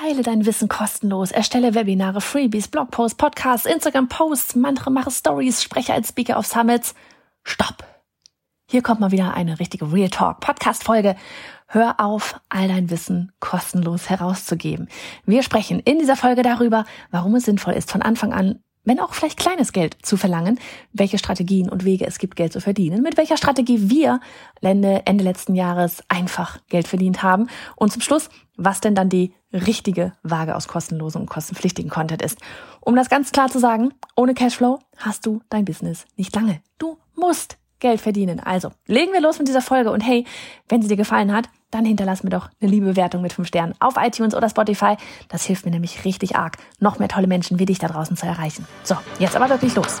Teile dein Wissen kostenlos, erstelle Webinare, Freebies, Blogposts, Podcasts, Instagram-Posts, Mantra, mache Stories, spreche als Speaker auf Summits. Stopp! Hier kommt mal wieder eine richtige Real Talk Podcast Folge. Hör auf, all dein Wissen kostenlos herauszugeben. Wir sprechen in dieser Folge darüber, warum es sinnvoll ist, von Anfang an wenn auch vielleicht kleines Geld zu verlangen, welche Strategien und Wege es gibt, Geld zu verdienen, mit welcher Strategie wir Ende, Ende letzten Jahres einfach Geld verdient haben und zum Schluss, was denn dann die richtige Waage aus kostenlosem und kostenpflichtigen Content ist. Um das ganz klar zu sagen, ohne Cashflow hast du dein Business nicht lange. Du musst Geld verdienen. Also, legen wir los mit dieser Folge und hey, wenn sie dir gefallen hat, dann hinterlass mir doch eine liebe Bewertung mit 5 Sternen auf iTunes oder Spotify. Das hilft mir nämlich richtig arg, noch mehr tolle Menschen wie dich da draußen zu erreichen. So, jetzt aber wirklich los.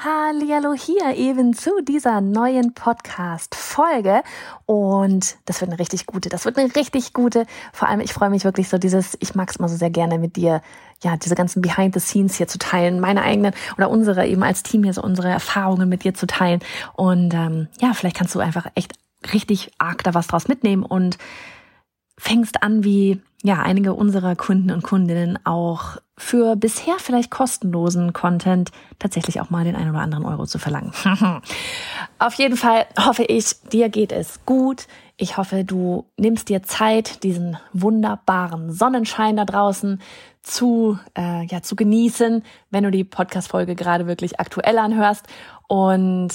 Hallo hier eben zu dieser neuen Podcast Folge und das wird eine richtig gute, das wird eine richtig gute. Vor allem ich freue mich wirklich so dieses ich mag es mal so sehr gerne mit dir ja, diese ganzen Behind the Scenes hier zu teilen, meine eigenen oder unsere eben als Team hier so unsere Erfahrungen mit dir zu teilen und ähm, ja, vielleicht kannst du einfach echt richtig arg da was draus mitnehmen und fängst an, wie ja einige unserer Kunden und Kundinnen auch für bisher vielleicht kostenlosen Content tatsächlich auch mal den einen oder anderen Euro zu verlangen. Auf jeden Fall hoffe ich, dir geht es gut. Ich hoffe, du nimmst dir Zeit, diesen wunderbaren Sonnenschein da draußen zu, äh, ja, zu genießen, wenn du die Podcast-Folge gerade wirklich aktuell anhörst. Und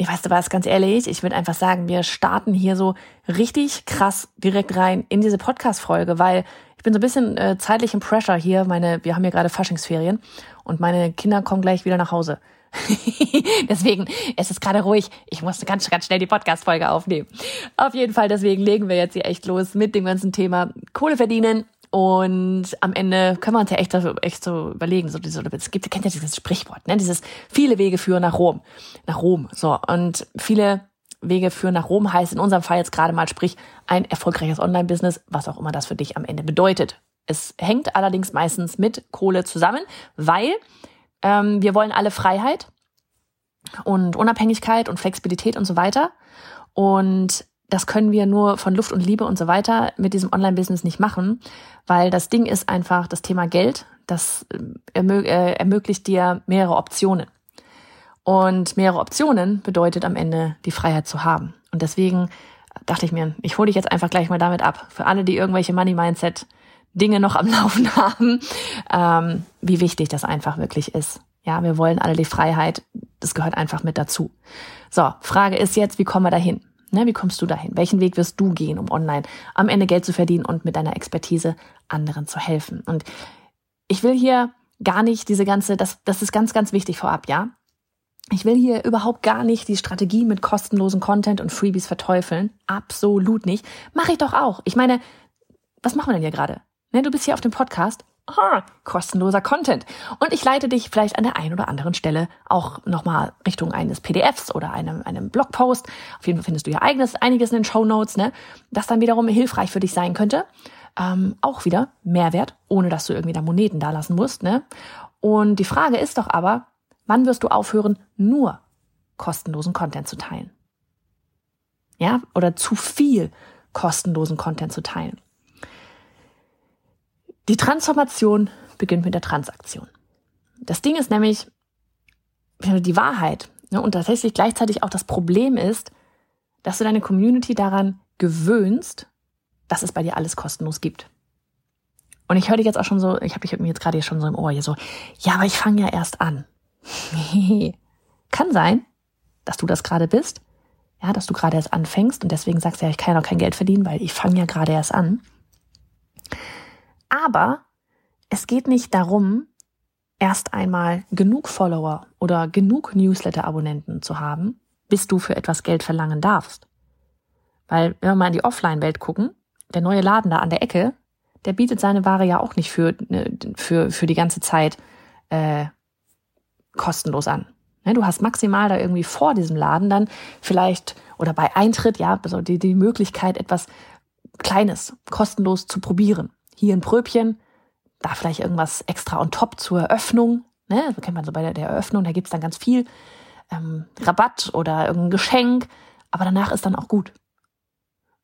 ich weiß du was, ganz ehrlich, ich würde einfach sagen, wir starten hier so richtig krass direkt rein in diese Podcast-Folge, weil ich bin so ein bisschen äh, zeitlich im Pressure hier. Meine, wir haben hier gerade Faschingsferien und meine Kinder kommen gleich wieder nach Hause. deswegen, es ist gerade ruhig. Ich musste ganz, ganz schnell die Podcast-Folge aufnehmen. Auf jeden Fall, deswegen legen wir jetzt hier echt los mit dem ganzen Thema Kohle verdienen und am Ende können wir uns ja echt, echt so überlegen, so diese, es gibt, ihr kennt ja dieses Sprichwort, ne? Dieses viele Wege führen nach Rom, nach Rom. So und viele Wege führen nach Rom heißt in unserem Fall jetzt gerade mal, sprich ein erfolgreiches Online-Business, was auch immer das für dich am Ende bedeutet. Es hängt allerdings meistens mit Kohle zusammen, weil ähm, wir wollen alle Freiheit und Unabhängigkeit und Flexibilität und so weiter. Und das können wir nur von Luft und Liebe und so weiter mit diesem Online-Business nicht machen, weil das Ding ist einfach das Thema Geld, das äh, äh, ermöglicht dir mehrere Optionen. Und mehrere Optionen bedeutet am Ende die Freiheit zu haben. Und deswegen dachte ich mir, ich hole dich jetzt einfach gleich mal damit ab. Für alle, die irgendwelche Money-Mindset Dinge noch am Laufen haben, ähm, wie wichtig das einfach wirklich ist. Ja, wir wollen alle die Freiheit. Das gehört einfach mit dazu. So, Frage ist jetzt, wie kommen wir dahin? Ne, wie kommst du dahin? Welchen Weg wirst du gehen, um online am Ende Geld zu verdienen und mit deiner Expertise anderen zu helfen? Und ich will hier gar nicht diese ganze, das, das ist ganz, ganz wichtig vorab, ja? Ich will hier überhaupt gar nicht die Strategie mit kostenlosen Content und Freebies verteufeln. Absolut nicht. Mache ich doch auch. Ich meine, was machen wir denn hier gerade? Ne, du bist hier auf dem Podcast aha, kostenloser Content. Und ich leite dich vielleicht an der einen oder anderen Stelle auch nochmal Richtung eines PDFs oder einem, einem Blogpost. Auf jeden Fall findest du ja eigenes, einiges in den Show Notes, ne, das dann wiederum hilfreich für dich sein könnte. Ähm, auch wieder Mehrwert, ohne dass du irgendwie da Moneten da lassen musst, ne. Und die Frage ist doch aber, wann wirst du aufhören, nur kostenlosen Content zu teilen? Ja, oder zu viel kostenlosen Content zu teilen. Die Transformation beginnt mit der Transaktion. Das Ding ist nämlich, die Wahrheit ne, und tatsächlich gleichzeitig auch das Problem ist, dass du deine Community daran gewöhnst, dass es bei dir alles kostenlos gibt. Und ich höre dich jetzt auch schon so, ich habe irgendwie jetzt gerade schon so im Ohr hier so, ja, aber ich fange ja erst an. Kann sein, dass du das gerade bist, ja, dass du gerade erst anfängst und deswegen sagst, ja, ich kann ja noch kein Geld verdienen, weil ich fange ja gerade erst an. Aber es geht nicht darum, erst einmal genug Follower oder genug Newsletter-Abonnenten zu haben, bis du für etwas Geld verlangen darfst. Weil, wenn wir mal in die Offline-Welt gucken, der neue Laden da an der Ecke, der bietet seine Ware ja auch nicht für, ne, für, für die ganze Zeit äh, kostenlos an. Ne, du hast maximal da irgendwie vor diesem Laden dann vielleicht oder bei Eintritt, ja, die, die Möglichkeit, etwas Kleines kostenlos zu probieren. Hier ein Pröbchen, da vielleicht irgendwas extra on top zur Eröffnung. Ne? So kennt man so bei der, Eröffnung, da gibt's dann ganz viel ähm, Rabatt oder irgendein Geschenk, aber danach ist dann auch gut.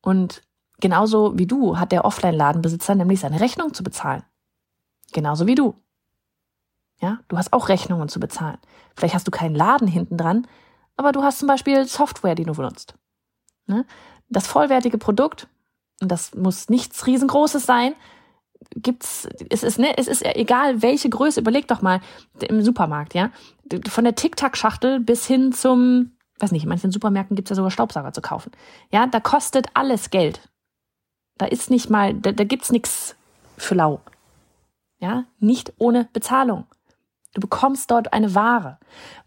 Und genauso wie du hat der Offline-Ladenbesitzer nämlich seine Rechnung zu bezahlen. Genauso wie du. Ja, du hast auch Rechnungen zu bezahlen. Vielleicht hast du keinen Laden hinten dran, aber du hast zum Beispiel Software, die du benutzt. Ne? Das vollwertige Produkt, und das muss nichts riesengroßes sein, gibt's, es ist, ne, es ist egal, welche Größe, überleg doch mal im Supermarkt, ja. Von der Tic-Tac-Schachtel bis hin zum, weiß nicht, in manchen Supermärkten gibt's ja sogar Staubsauger zu kaufen. Ja, da kostet alles Geld. Da ist nicht mal, da, da gibt's nichts für lau. Ja, nicht ohne Bezahlung. Du bekommst dort eine Ware.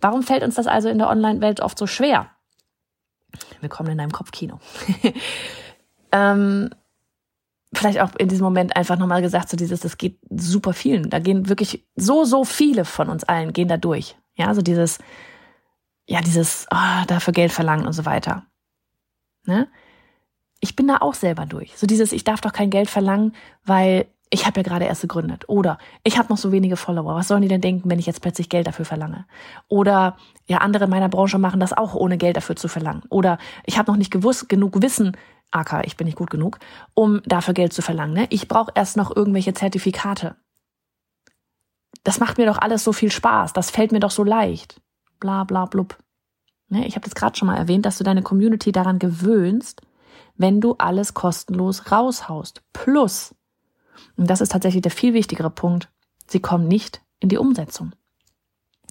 Warum fällt uns das also in der Online-Welt oft so schwer? Willkommen in deinem Kopfkino. ähm, vielleicht auch in diesem Moment einfach nochmal gesagt, so dieses, das geht super vielen. Da gehen wirklich so, so viele von uns allen gehen da durch. Ja, so dieses, ja, dieses, oh, dafür Geld verlangen und so weiter. Ne? Ich bin da auch selber durch. So dieses, ich darf doch kein Geld verlangen, weil ich habe ja gerade erst gegründet. Oder ich habe noch so wenige Follower. Was sollen die denn denken, wenn ich jetzt plötzlich Geld dafür verlange? Oder ja, andere in meiner Branche machen das auch, ohne Geld dafür zu verlangen. Oder ich habe noch nicht gewusst, genug Wissen, AK, ich bin nicht gut genug, um dafür Geld zu verlangen. Ne? Ich brauche erst noch irgendwelche Zertifikate. Das macht mir doch alles so viel Spaß. Das fällt mir doch so leicht. Bla bla blub. Ne? Ich habe das gerade schon mal erwähnt, dass du deine Community daran gewöhnst, wenn du alles kostenlos raushaust. Plus, und das ist tatsächlich der viel wichtigere Punkt, sie kommen nicht in die Umsetzung.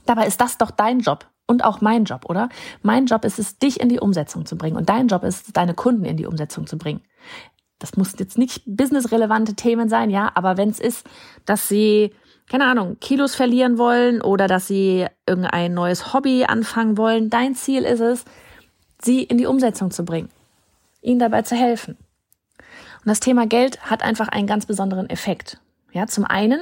Dabei ist das doch dein Job und auch mein Job, oder? Mein Job ist es, dich in die Umsetzung zu bringen und dein Job ist es, deine Kunden in die Umsetzung zu bringen. Das muss jetzt nicht businessrelevante Themen sein, ja, aber wenn es ist, dass sie, keine Ahnung, Kilos verlieren wollen oder dass sie irgendein neues Hobby anfangen wollen, dein Ziel ist es, sie in die Umsetzung zu bringen, ihnen dabei zu helfen. Und das Thema Geld hat einfach einen ganz besonderen Effekt. Ja, zum einen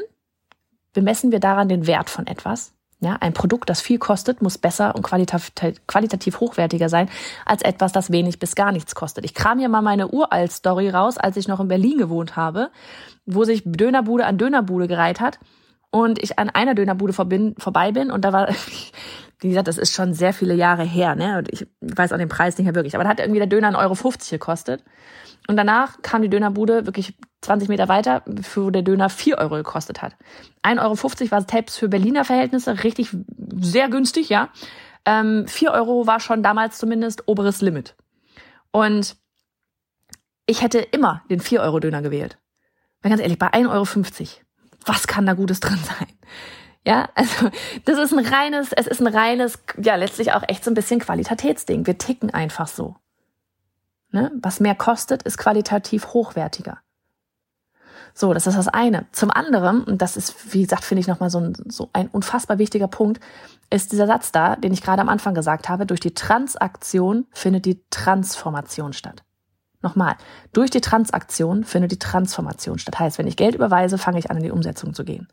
bemessen wir daran den Wert von etwas. Ja, ein Produkt, das viel kostet, muss besser und qualitativ, hochwertiger sein als etwas, das wenig bis gar nichts kostet. Ich kram hier mal meine Uralt-Story raus, als ich noch in Berlin gewohnt habe, wo sich Dönerbude an Dönerbude gereiht hat und ich an einer Dönerbude vorbei bin und da war, wie gesagt, das ist schon sehr viele Jahre her, ne? Und ich weiß auch den Preis nicht mehr wirklich, aber da hat irgendwie der Döner 1,50 Euro gekostet. Und danach kam die Dönerbude wirklich 20 Meter weiter, für der Döner 4 Euro gekostet hat. 1,50 Euro war selbst für Berliner Verhältnisse richtig sehr günstig, ja. Ähm, 4 Euro war schon damals zumindest oberes Limit. Und ich hätte immer den 4-Euro-Döner gewählt. Weil ganz ehrlich, bei 1,50 Euro, was kann da Gutes drin sein? Ja, also das ist ein reines, es ist ein reines, ja letztlich auch echt so ein bisschen Qualitätsding. Wir ticken einfach so. Ne? Was mehr kostet, ist qualitativ hochwertiger. So, das ist das eine. Zum anderen, und das ist, wie gesagt, finde ich nochmal so ein, so ein unfassbar wichtiger Punkt, ist dieser Satz da, den ich gerade am Anfang gesagt habe, durch die Transaktion findet die Transformation statt. Nochmal, durch die Transaktion findet die Transformation statt. Heißt, wenn ich Geld überweise, fange ich an, in die Umsetzung zu gehen.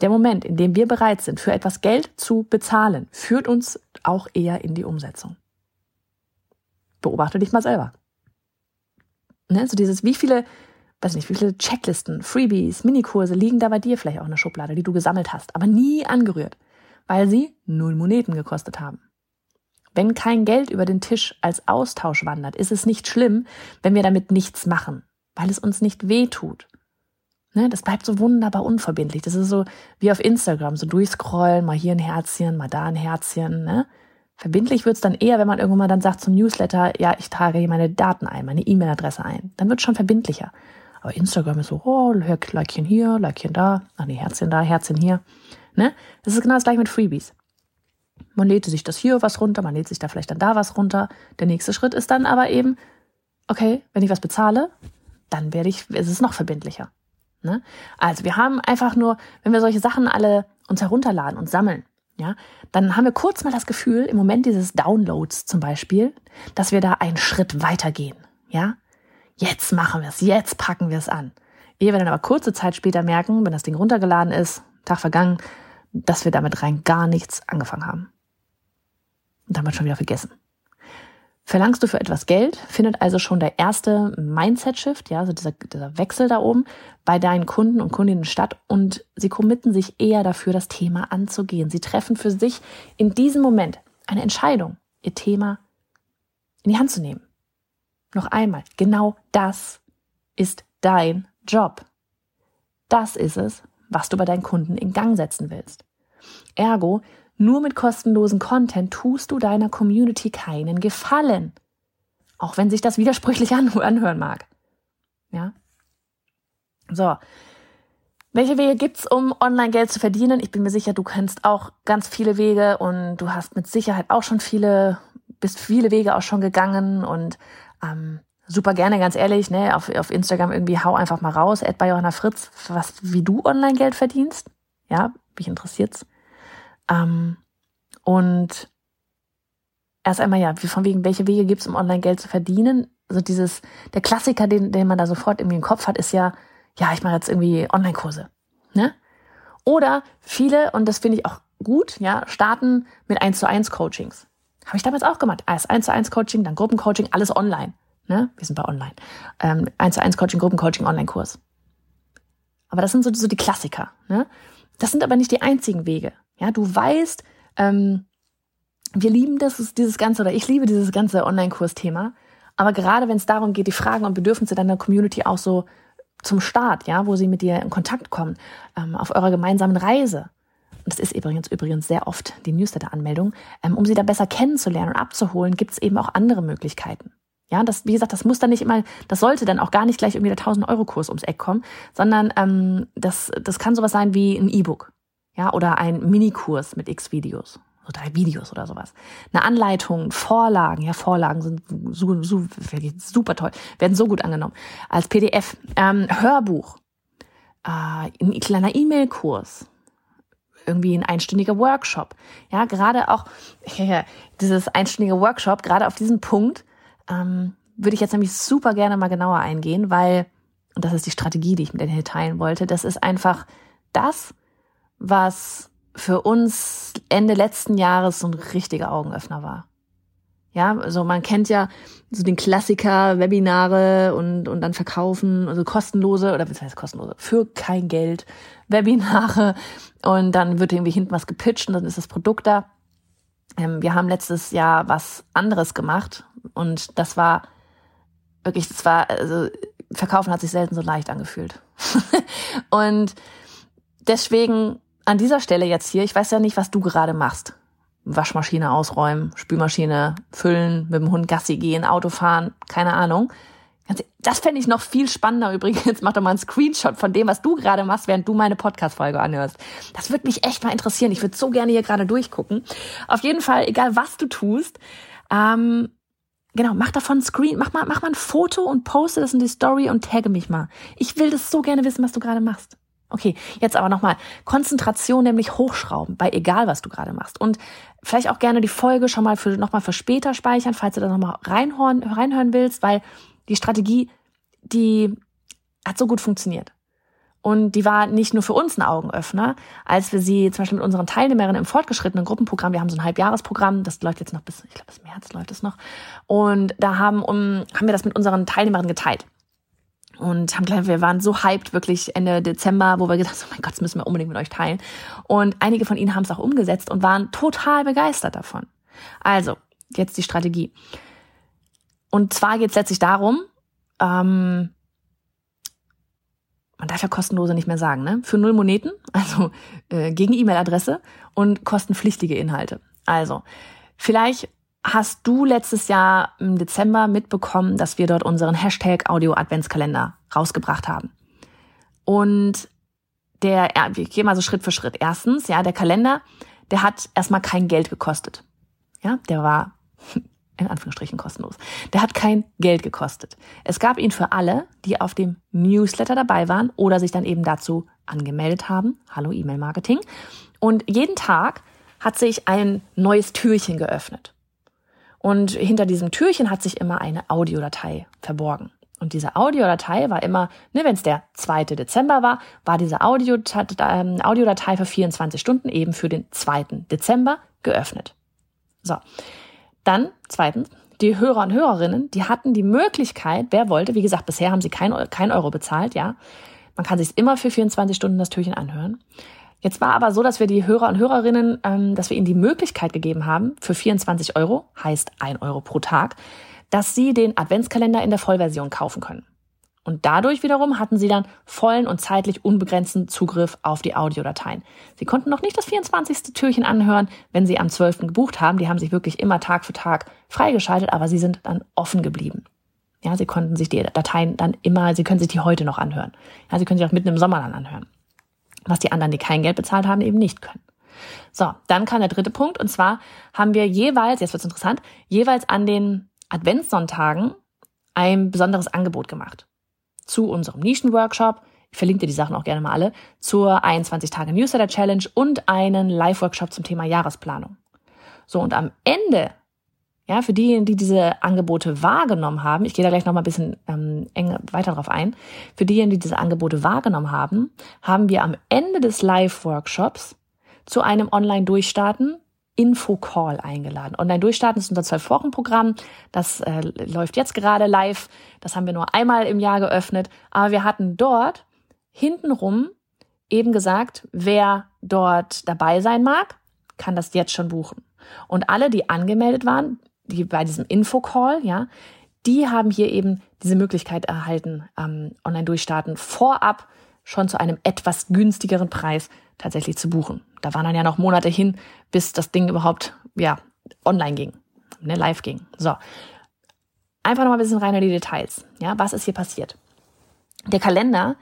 Der Moment, in dem wir bereit sind, für etwas Geld zu bezahlen, führt uns auch eher in die Umsetzung. Beobachte dich mal selber. Ne? So dieses, wie viele, weiß nicht, wie viele Checklisten, Freebies, Minikurse liegen da bei dir vielleicht auch in der Schublade, die du gesammelt hast, aber nie angerührt, weil sie null Moneten gekostet haben. Wenn kein Geld über den Tisch als Austausch wandert, ist es nicht schlimm, wenn wir damit nichts machen, weil es uns nicht weh tut. Ne, das bleibt so wunderbar unverbindlich. Das ist so wie auf Instagram, so durchscrollen, mal hier ein Herzchen, mal da ein Herzchen. Ne? Verbindlich wird's dann eher, wenn man irgendwann mal dann sagt zum Newsletter, ja, ich trage hier meine Daten ein, meine E-Mail-Adresse ein. Dann wird's schon verbindlicher. Aber Instagram ist so, oh, Likechen hier, Likechen da, ach nee, Herzchen da, Herzchen hier. Ne? Das ist genau das gleiche mit Freebies. Man lädt sich das hier was runter, man lädt sich da vielleicht dann da was runter. Der nächste Schritt ist dann aber eben, okay, wenn ich was bezahle, dann werde ich, ist es noch verbindlicher. Ne? Also wir haben einfach nur, wenn wir solche Sachen alle uns herunterladen und sammeln, ja, dann haben wir kurz mal das Gefühl, im Moment dieses Downloads zum Beispiel, dass wir da einen Schritt weitergehen, ja. Jetzt machen wir es, jetzt packen wir es an. Ehe wir dann aber kurze Zeit später merken, wenn das Ding runtergeladen ist, Tag vergangen, dass wir damit rein gar nichts angefangen haben. Und damit schon wieder vergessen. Verlangst du für etwas Geld, findet also schon der erste Mindset-Shift, ja, also dieser, dieser Wechsel da oben bei deinen Kunden und Kundinnen statt und sie committen sich eher dafür, das Thema anzugehen. Sie treffen für sich in diesem Moment eine Entscheidung, ihr Thema in die Hand zu nehmen. Noch einmal, genau das ist dein Job. Das ist es, was du bei deinen Kunden in Gang setzen willst. Ergo, nur mit kostenlosen Content tust du deiner Community keinen Gefallen. Auch wenn sich das widersprüchlich anhören mag. Ja? So. Welche Wege gibt's, um Online-Geld zu verdienen? Ich bin mir sicher, du kennst auch ganz viele Wege und du hast mit Sicherheit auch schon viele, bist viele Wege auch schon gegangen und ähm, super gerne, ganz ehrlich, ne, auf, auf Instagram irgendwie hau einfach mal raus, Ed bei Johanna Fritz, was, wie du Online-Geld verdienst. Ja, mich interessiert's. Ähm, und erst einmal ja, wie von wegen, welche Wege gibt's, um Online-Geld zu verdienen? Also dieses, der Klassiker, den, den man da sofort irgendwie im Kopf hat, ist ja, ja, ich mache jetzt irgendwie Online-Kurse. Ne? Oder viele, und das finde ich auch gut, ja, starten mit 1 zu 1 Coachings. Habe ich damals auch gemacht. Erst 1 zu 1 Coaching, dann Gruppencoaching, alles online. Ne? Wir sind bei online. Ähm, 1 zu 1 Coaching, Gruppencoaching, Online-Kurs. Aber das sind so, so die Klassiker. Ne? Das sind aber nicht die einzigen Wege. Ja, du weißt, ähm, wir lieben das, dieses ganze, oder ich liebe dieses ganze Online-Kurs-Thema. Aber gerade wenn es darum geht, die Fragen und Bedürfnisse deiner Community auch so zum Start, ja, wo sie mit dir in Kontakt kommen, ähm, auf eurer gemeinsamen Reise. Und das ist übrigens übrigens sehr oft die Newsletter-Anmeldung, ähm, um sie da besser kennenzulernen und abzuholen, gibt es eben auch andere Möglichkeiten. Ja, das, wie gesagt, das muss dann nicht immer, das sollte dann auch gar nicht gleich irgendwie der 1000-Euro-Kurs ums Eck kommen, sondern ähm, das, das kann sowas sein wie ein E-Book ja, oder ein Minikurs mit x Videos, so drei Videos oder sowas. Eine Anleitung, Vorlagen, ja, Vorlagen sind so, so, super toll, werden so gut angenommen. Als PDF, ähm, Hörbuch, äh, ein kleiner E-Mail-Kurs, irgendwie ein einstündiger Workshop. Ja, gerade auch dieses einstündige Workshop, gerade auf diesen Punkt ähm, würde ich jetzt nämlich super gerne mal genauer eingehen, weil, und das ist die Strategie, die ich mit dir teilen wollte, das ist einfach das, was für uns Ende letzten Jahres so ein richtiger Augenöffner war. Ja, also man kennt ja so den Klassiker Webinare und, und dann verkaufen, also kostenlose oder was heißt kostenlose, für kein Geld Webinare und dann wird irgendwie hinten was gepitcht und dann ist das Produkt da. Ähm, wir haben letztes Jahr was anderes gemacht und das war wirklich, das war, also Verkaufen hat sich selten so leicht angefühlt. und deswegen an dieser Stelle jetzt hier, ich weiß ja nicht, was du gerade machst. Waschmaschine ausräumen, Spülmaschine füllen, mit dem Hund Gassi gehen, Auto fahren, keine Ahnung. Das fände ich noch viel spannender übrigens. Mach doch mal einen Screenshot von dem, was du gerade machst, während du meine Podcast-Folge anhörst. Das würde mich echt mal interessieren. Ich würde so gerne hier gerade durchgucken. Auf jeden Fall, egal was du tust, ähm, genau, mach davon ein Screen, mach mal, mach mal ein Foto und poste das in die Story und tagge mich mal. Ich will das so gerne wissen, was du gerade machst. Okay, jetzt aber nochmal. Konzentration nämlich hochschrauben, bei egal, was du gerade machst. Und vielleicht auch gerne die Folge schon mal für, nochmal für später speichern, falls du da nochmal reinhören, reinhören willst, weil die Strategie, die hat so gut funktioniert. Und die war nicht nur für uns ein Augenöffner, als wir sie zum Beispiel mit unseren Teilnehmerinnen im fortgeschrittenen Gruppenprogramm, wir haben so ein Halbjahresprogramm, das läuft jetzt noch bis, ich glaube bis März läuft es noch. Und da haben, um, haben wir das mit unseren Teilnehmerinnen geteilt und haben gleich, wir waren so hyped wirklich Ende Dezember, wo wir gedacht haben, oh mein Gott, das müssen wir unbedingt mit euch teilen. Und einige von ihnen haben es auch umgesetzt und waren total begeistert davon. Also, jetzt die Strategie. Und zwar geht es letztlich darum, ähm, man darf ja kostenlose nicht mehr sagen, ne? Für null Moneten, also äh, gegen E-Mail-Adresse und kostenpflichtige Inhalte. Also, vielleicht hast du letztes Jahr im Dezember mitbekommen, dass wir dort unseren Hashtag Audio Adventskalender rausgebracht haben. Und der, wir gehen mal so Schritt für Schritt. Erstens, ja, der Kalender, der hat erstmal kein Geld gekostet. Ja, der war in Anführungsstrichen kostenlos. Der hat kein Geld gekostet. Es gab ihn für alle, die auf dem Newsletter dabei waren oder sich dann eben dazu angemeldet haben. Hallo E-Mail-Marketing. Und jeden Tag hat sich ein neues Türchen geöffnet. Und hinter diesem Türchen hat sich immer eine Audiodatei verborgen. Und diese Audiodatei war immer, ne, wenn es der 2. Dezember war, war diese ähm, Audiodatei für 24 Stunden eben für den 2. Dezember geöffnet. So. Dann, zweitens, die Hörer und Hörerinnen, die hatten die Möglichkeit, wer wollte, wie gesagt, bisher haben sie kein, kein Euro bezahlt, ja. Man kann sich immer für 24 Stunden das Türchen anhören. Jetzt war aber so, dass wir die Hörer und Hörerinnen, ähm, dass wir ihnen die Möglichkeit gegeben haben, für 24 Euro, heißt 1 Euro pro Tag, dass sie den Adventskalender in der Vollversion kaufen können. Und dadurch wiederum hatten sie dann vollen und zeitlich unbegrenzten Zugriff auf die Audiodateien. Sie konnten noch nicht das 24. Türchen anhören, wenn sie am 12. gebucht haben. Die haben sich wirklich immer Tag für Tag freigeschaltet, aber sie sind dann offen geblieben. Ja, sie konnten sich die Dateien dann immer, sie können sich die heute noch anhören. Ja, sie können sich auch mitten im Sommer dann anhören was die anderen, die kein Geld bezahlt haben, eben nicht können. So, dann kam der dritte Punkt und zwar haben wir jeweils, jetzt wird's interessant, jeweils an den Adventssonntagen ein besonderes Angebot gemacht. Zu unserem Nischenworkshop, ich verlinke dir die Sachen auch gerne mal alle, zur 21 Tage Newsletter Challenge und einen Live-Workshop zum Thema Jahresplanung. So, und am Ende ja, für diejenigen, die diese Angebote wahrgenommen haben, ich gehe da gleich noch mal ein bisschen ähm, eng weiter drauf ein, für diejenigen, die diese Angebote wahrgenommen haben, haben wir am Ende des Live-Workshops zu einem Online-Durchstarten Info-Call eingeladen. Online-Durchstarten ist unser Zwölf-Wochen-Programm. Das äh, läuft jetzt gerade live. Das haben wir nur einmal im Jahr geöffnet. Aber wir hatten dort hintenrum eben gesagt, wer dort dabei sein mag, kann das jetzt schon buchen. Und alle, die angemeldet waren, die bei diesem Infocall, ja, die haben hier eben diese Möglichkeit erhalten, ähm, online durchstarten, vorab schon zu einem etwas günstigeren Preis tatsächlich zu buchen. Da waren dann ja noch Monate hin, bis das Ding überhaupt, ja, online ging, ne, live ging. So. Einfach noch mal ein bisschen rein in die Details. Ja, was ist hier passiert? Der Kalender,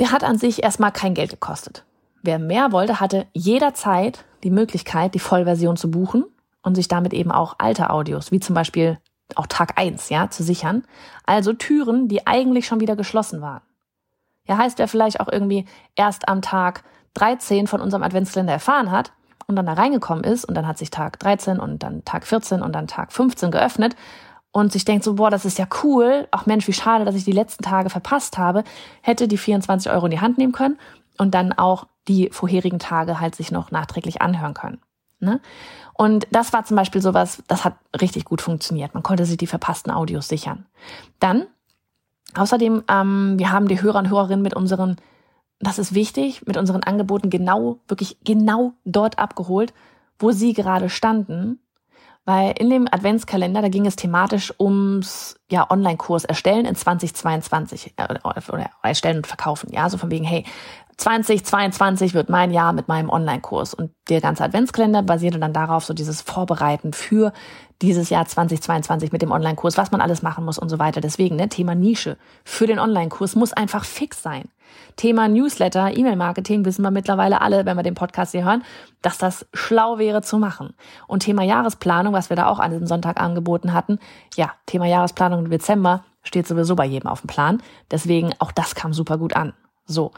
der hat an sich erstmal kein Geld gekostet. Wer mehr wollte, hatte jederzeit die Möglichkeit, die Vollversion zu buchen und sich damit eben auch alte Audios, wie zum Beispiel auch Tag eins, ja, zu sichern. Also Türen, die eigentlich schon wieder geschlossen waren. Ja, heißt, wer vielleicht auch irgendwie erst am Tag 13 von unserem Adventskalender erfahren hat und dann da reingekommen ist und dann hat sich Tag 13 und dann Tag 14 und dann Tag 15 geöffnet und sich denkt so, boah, das ist ja cool. Ach Mensch, wie schade, dass ich die letzten Tage verpasst habe. Hätte die 24 Euro in die Hand nehmen können und dann auch die vorherigen Tage halt sich noch nachträglich anhören können. Ne? Und das war zum Beispiel sowas, das hat richtig gut funktioniert. Man konnte sich die verpassten Audios sichern. Dann, außerdem, ähm, wir haben die Hörer und Hörerinnen mit unseren, das ist wichtig, mit unseren Angeboten genau, wirklich genau dort abgeholt, wo sie gerade standen. Weil in dem Adventskalender, da ging es thematisch ums ja, Online-Kurs erstellen in 2022 äh, oder erstellen und verkaufen. Ja, so von wegen, hey, 2022 wird mein Jahr mit meinem Online-Kurs und der ganze Adventskalender basierte dann darauf, so dieses Vorbereiten für dieses Jahr 2022 mit dem Online-Kurs, was man alles machen muss und so weiter. Deswegen, ne, Thema Nische für den Online-Kurs muss einfach fix sein. Thema Newsletter, E-Mail-Marketing wissen wir mittlerweile alle, wenn wir den Podcast hier hören, dass das schlau wäre zu machen. Und Thema Jahresplanung, was wir da auch an diesem Sonntag angeboten hatten, ja, Thema Jahresplanung im Dezember steht sowieso bei jedem auf dem Plan. Deswegen auch das kam super gut an. So.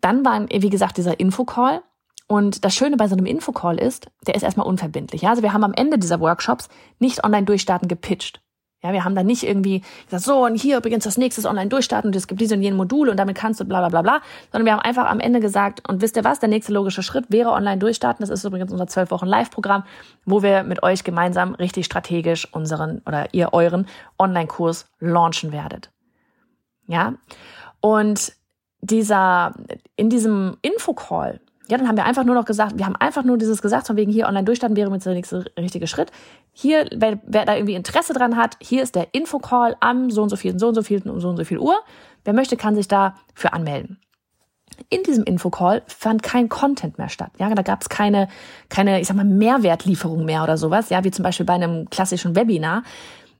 Dann war, wie gesagt, dieser Infocall. Und das Schöne bei so einem Infocall ist, der ist erstmal unverbindlich. Ja? Also wir haben am Ende dieser Workshops nicht online durchstarten gepitcht. Ja, wir haben da nicht irgendwie gesagt, so, und hier übrigens das nächste online durchstarten und es gibt diese und jene Module und damit kannst du bla bla bla bla, sondern wir haben einfach am Ende gesagt, und wisst ihr was, der nächste logische Schritt wäre online durchstarten. Das ist übrigens unser zwölf Wochen Live-Programm, wo wir mit euch gemeinsam richtig strategisch unseren oder ihr euren Online-Kurs launchen werdet. Ja, und dieser, in diesem Infocall, ja, dann haben wir einfach nur noch gesagt, wir haben einfach nur dieses gesagt, von wegen hier online durchstarten wäre jetzt der nächste richtige Schritt. Hier, wer, wer da irgendwie Interesse dran hat, hier ist der Infocall am so und so viel, so und so viel, um so und so viel Uhr. Wer möchte, kann sich dafür anmelden. In diesem Infocall fand kein Content mehr statt. Ja, da gab es keine, keine, ich sag mal, Mehrwertlieferung mehr oder sowas. Ja, wie zum Beispiel bei einem klassischen Webinar.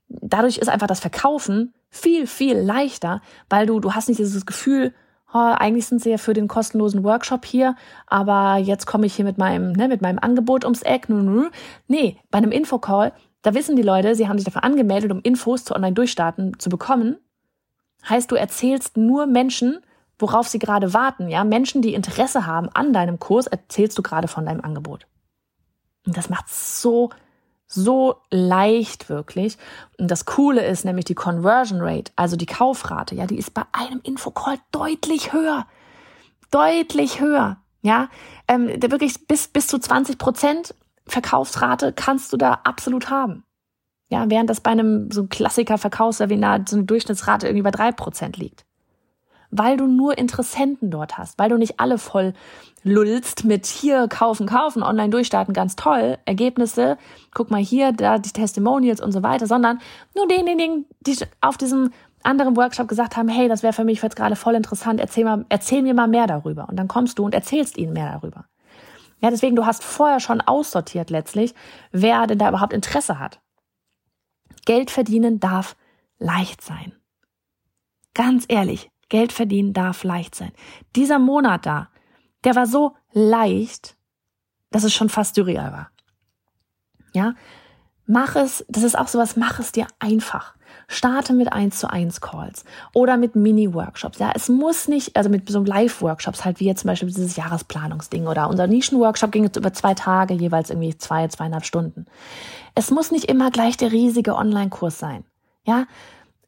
Dadurch ist einfach das Verkaufen viel, viel leichter, weil du, du hast nicht dieses Gefühl, oh, eigentlich sind sie ja für den kostenlosen Workshop hier, aber jetzt komme ich hier mit meinem, ne, mit meinem Angebot ums Eck. Nee, bei einem Infocall, da wissen die Leute, sie haben sich dafür angemeldet, um Infos zu Online-Durchstarten zu bekommen. Heißt, du erzählst nur Menschen, worauf sie gerade warten, ja? Menschen, die Interesse haben an deinem Kurs, erzählst du gerade von deinem Angebot. Und das macht so, so leicht wirklich. Und das Coole ist nämlich die Conversion Rate, also die Kaufrate, ja, die ist bei einem Infocall deutlich höher. Deutlich höher. Ja, ähm, wirklich bis, bis zu 20 Prozent Verkaufsrate kannst du da absolut haben. Ja, während das bei einem so Klassiker Verkaufswebinar so eine Durchschnittsrate irgendwie bei drei Prozent liegt. Weil du nur Interessenten dort hast, weil du nicht alle voll lullst mit hier kaufen, kaufen, online durchstarten, ganz toll, Ergebnisse, guck mal hier, da die Testimonials und so weiter, sondern nur denjenigen, die auf diesem anderen Workshop gesagt haben, hey, das wäre für mich jetzt gerade voll interessant, erzähl, mal, erzähl mir mal mehr darüber. Und dann kommst du und erzählst ihnen mehr darüber. Ja, deswegen, du hast vorher schon aussortiert letztlich, wer denn da überhaupt Interesse hat. Geld verdienen darf leicht sein. Ganz ehrlich, Geld verdienen darf leicht sein. Dieser Monat da, der war so leicht, dass es schon fast surreal war. Ja, mach es, das ist auch sowas, mach es dir einfach. Starte mit 1 zu 1 Calls oder mit Mini-Workshops. Ja, es muss nicht, also mit so Live-Workshops halt wie jetzt zum Beispiel dieses Jahresplanungsding oder unser Nischen-Workshop ging jetzt über zwei Tage, jeweils irgendwie zwei, zweieinhalb Stunden. Es muss nicht immer gleich der riesige Online-Kurs sein. Ja,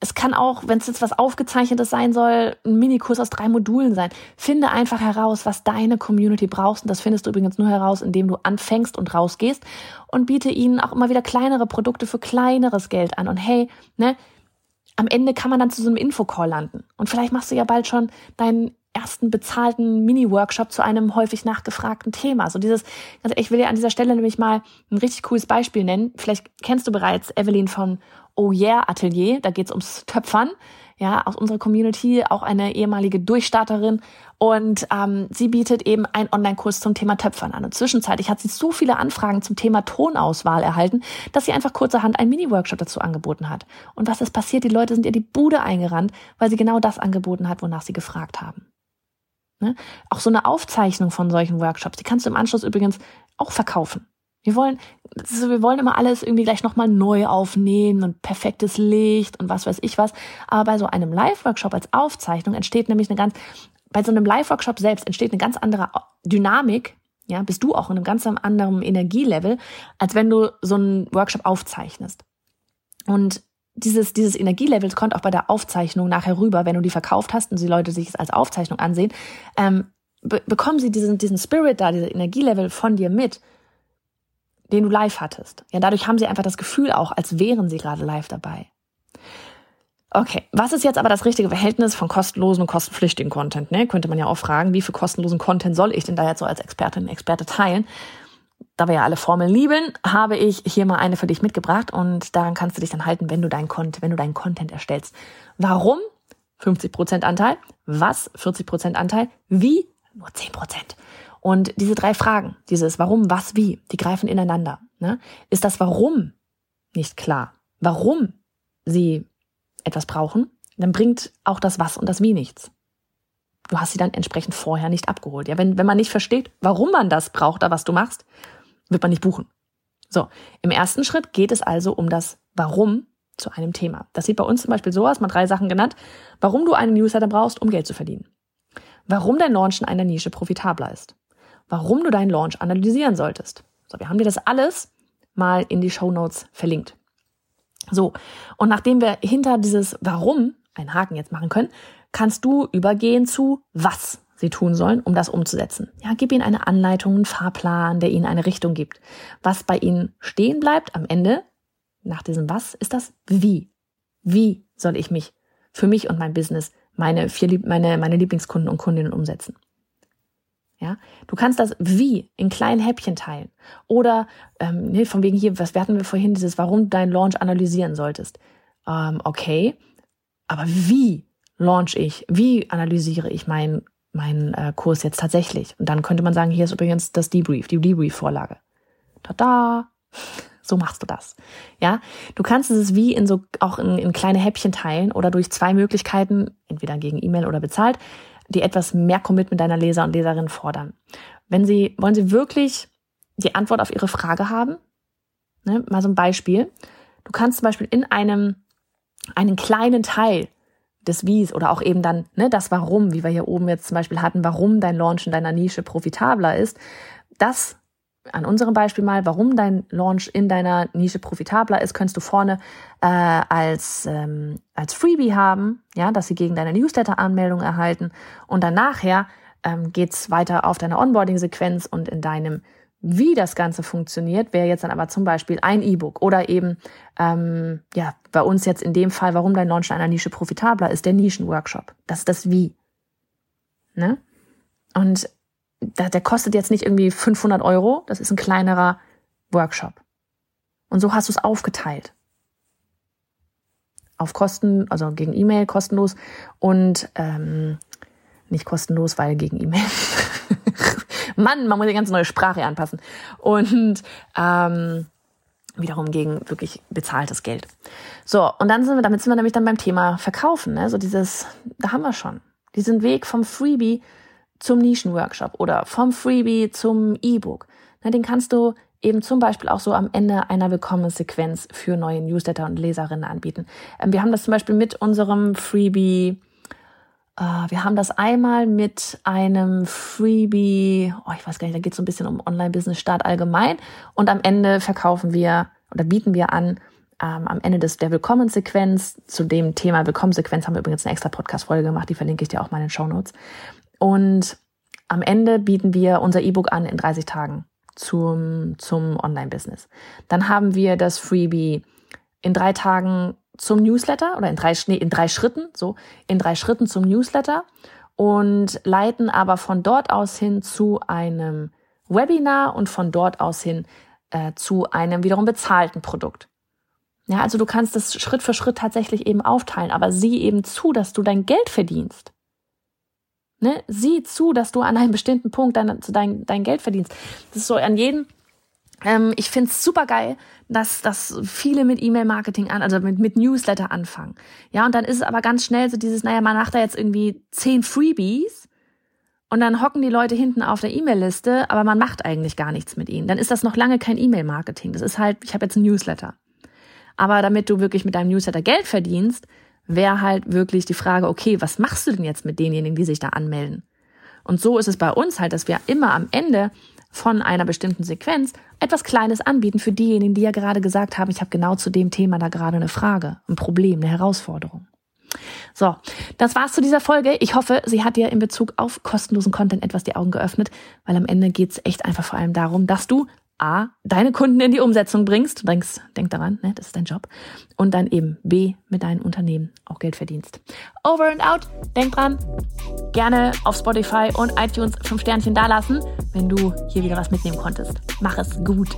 es kann auch, wenn es jetzt was Aufgezeichnetes sein soll, ein Minikurs aus drei Modulen sein. Finde einfach heraus, was deine Community brauchst. Und das findest du übrigens nur heraus, indem du anfängst und rausgehst und biete ihnen auch immer wieder kleinere Produkte für kleineres Geld an. Und hey, ne, am Ende kann man dann zu so einem Infocall landen. Und vielleicht machst du ja bald schon deinen ersten bezahlten Mini-Workshop zu einem häufig nachgefragten Thema. So dieses, also ich will dir an dieser Stelle nämlich mal ein richtig cooles Beispiel nennen. Vielleicht kennst du bereits Evelyn von Oh Yeah Atelier. Da geht's ums Töpfern. Ja, aus unserer Community, auch eine ehemalige Durchstarterin. Und ähm, sie bietet eben einen Online-Kurs zum Thema Töpfern an. Und zwischenzeitlich hat sie so viele Anfragen zum Thema Tonauswahl erhalten, dass sie einfach kurzerhand einen Mini-Workshop dazu angeboten hat. Und was ist passiert? Die Leute sind ihr die Bude eingerannt, weil sie genau das angeboten hat, wonach sie gefragt haben. Ne? Auch so eine Aufzeichnung von solchen Workshops, die kannst du im Anschluss übrigens auch verkaufen. Wir wollen, also wir wollen immer alles irgendwie gleich nochmal neu aufnehmen und perfektes Licht und was weiß ich was. Aber bei so einem Live-Workshop als Aufzeichnung entsteht nämlich eine ganz, bei so einem Live-Workshop selbst entsteht eine ganz andere Dynamik. Ja, bist du auch in einem ganz anderen Energielevel, als wenn du so einen Workshop aufzeichnest. Und dieses, dieses Energielevel kommt auch bei der Aufzeichnung nachher rüber, wenn du die verkauft hast und die Leute sich es als Aufzeichnung ansehen, ähm, be bekommen sie diesen, diesen Spirit da, dieses Energielevel von dir mit, den du live hattest. Ja, dadurch haben sie einfach das Gefühl auch, als wären sie gerade live dabei. Okay, was ist jetzt aber das richtige Verhältnis von kostenlosen und kostenpflichtigen Content? Ne? Könnte man ja auch fragen, wie viel kostenlosen Content soll ich denn da jetzt so als Expertin und Experte teilen? da wir ja alle Formeln lieben, habe ich hier mal eine für dich mitgebracht und daran kannst du dich dann halten, wenn du deinen Content, wenn du deinen Content erstellst. Warum 50% Anteil? Was 40% Anteil? Wie? Nur 10%. Und diese drei Fragen, dieses Warum, was, wie, die greifen ineinander. Ne? Ist das Warum nicht klar? Warum sie etwas brauchen, dann bringt auch das Was und das Wie nichts. Du hast sie dann entsprechend vorher nicht abgeholt. Ja, wenn, wenn man nicht versteht, warum man das braucht, da was du machst, wird man nicht buchen. So, im ersten Schritt geht es also um das Warum zu einem Thema. Das sieht bei uns zum Beispiel so aus, mal drei Sachen genannt. Warum du einen Newsletter brauchst, um Geld zu verdienen. Warum dein Launch in einer Nische profitabler ist. Warum du deinen Launch analysieren solltest. So, wir haben dir das alles mal in die Show Notes verlinkt. So, und nachdem wir hinter dieses Warum einen Haken jetzt machen können, kannst du übergehen zu was sie tun sollen, um das umzusetzen. Ja, gib ihnen eine Anleitung, einen Fahrplan, der ihnen eine Richtung gibt. Was bei ihnen stehen bleibt am Ende, nach diesem Was, ist das Wie. Wie soll ich mich für mich und mein Business, meine, vier, meine, meine Lieblingskunden und Kundinnen umsetzen? Ja, du kannst das Wie in kleinen Häppchen teilen. Oder, ähm, nee, von wegen hier, was hatten wir vorhin, dieses, warum du deinen Launch analysieren solltest. Ähm, okay, aber wie launch ich? Wie analysiere ich meinen meinen äh, Kurs jetzt tatsächlich. Und dann könnte man sagen, hier ist übrigens das Debrief, die Debrief-Vorlage. Tada! So machst du das. Ja, du kannst es wie in so auch in, in kleine Häppchen teilen oder durch zwei Möglichkeiten, entweder gegen E-Mail oder bezahlt, die etwas mehr Commitment deiner Leser und Leserinnen fordern. Wenn sie wollen sie wirklich die Antwort auf ihre Frage haben, ne, mal so ein Beispiel. Du kannst zum Beispiel in einem einen kleinen Teil des Wies oder auch eben dann ne, das Warum, wie wir hier oben jetzt zum Beispiel hatten, warum dein Launch in deiner Nische profitabler ist, das an unserem Beispiel mal, warum dein Launch in deiner Nische profitabler ist, könntest du vorne äh, als, ähm, als Freebie haben, ja, dass sie gegen deine Newsletter-Anmeldung erhalten. Und dann nachher ähm, geht weiter auf deine Onboarding-Sequenz und in deinem wie das Ganze funktioniert, wäre jetzt dann aber zum Beispiel ein E-Book oder eben, ähm, ja, bei uns jetzt in dem Fall, warum dein Launch in einer Nische profitabler ist, der Nischenworkshop. Das ist das Wie. Ne? Und der, kostet jetzt nicht irgendwie 500 Euro, das ist ein kleinerer Workshop. Und so hast du es aufgeteilt. Auf Kosten, also gegen E-Mail kostenlos und ähm, nicht kostenlos, weil gegen E-Mail. Mann, man muss die ganze neue Sprache anpassen. Und ähm, wiederum gegen wirklich bezahltes Geld. So, und dann sind wir, damit sind wir nämlich dann beim Thema Verkaufen. Ne? So dieses, da haben wir schon. Diesen Weg vom Freebie zum Nischenworkshop oder vom Freebie zum E-Book. Den kannst du eben zum Beispiel auch so am Ende einer Willkommenssequenz für neue Newsletter und Leserinnen anbieten. Ähm, wir haben das zum Beispiel mit unserem Freebie äh, wir haben das einmal mit einem Freebie, oh, ich weiß gar nicht, da geht es so ein bisschen um Online-Business-Start allgemein. Und am Ende verkaufen wir oder bieten wir an, ähm, am Ende des, der Willkommenssequenz, zu dem Thema Willkommenssequenz haben wir übrigens eine extra Podcast-Folge gemacht, die verlinke ich dir auch mal in den Show Notes. Und am Ende bieten wir unser E-Book an in 30 Tagen zum, zum Online-Business. Dann haben wir das Freebie in drei Tagen zum Newsletter oder in drei, nee, in drei Schritten, so, in drei Schritten zum Newsletter und leiten aber von dort aus hin zu einem Webinar und von dort aus hin äh, zu einem wiederum bezahlten Produkt. Ja, also du kannst das Schritt für Schritt tatsächlich eben aufteilen, aber sieh eben zu, dass du dein Geld verdienst. Ne? Sieh zu, dass du an einem bestimmten Punkt dein, dein, dein Geld verdienst. Das ist so an jedem ähm, ich find's super geil, dass, dass viele mit E-Mail-Marketing an, also mit, mit Newsletter anfangen. Ja, und dann ist es aber ganz schnell so dieses, naja, man macht da jetzt irgendwie zehn Freebies und dann hocken die Leute hinten auf der E-Mail-Liste, aber man macht eigentlich gar nichts mit ihnen. Dann ist das noch lange kein E-Mail-Marketing. Das ist halt, ich habe jetzt ein Newsletter. Aber damit du wirklich mit deinem Newsletter Geld verdienst, wäre halt wirklich die Frage, okay, was machst du denn jetzt mit denjenigen, die sich da anmelden? Und so ist es bei uns halt, dass wir immer am Ende von einer bestimmten Sequenz etwas Kleines anbieten für diejenigen, die ja gerade gesagt haben, ich habe genau zu dem Thema da gerade eine Frage, ein Problem, eine Herausforderung. So, das war's zu dieser Folge. Ich hoffe, sie hat dir in Bezug auf kostenlosen Content etwas die Augen geöffnet, weil am Ende geht's echt einfach vor allem darum, dass du A, deine Kunden in die Umsetzung bringst, denkst, denk daran, ne, das ist dein Job, und dann eben B, mit deinem Unternehmen auch Geld verdienst. Over and out, denk dran, gerne auf Spotify und iTunes 5 Sternchen dalassen, wenn du hier wieder was mitnehmen konntest. Mach es gut.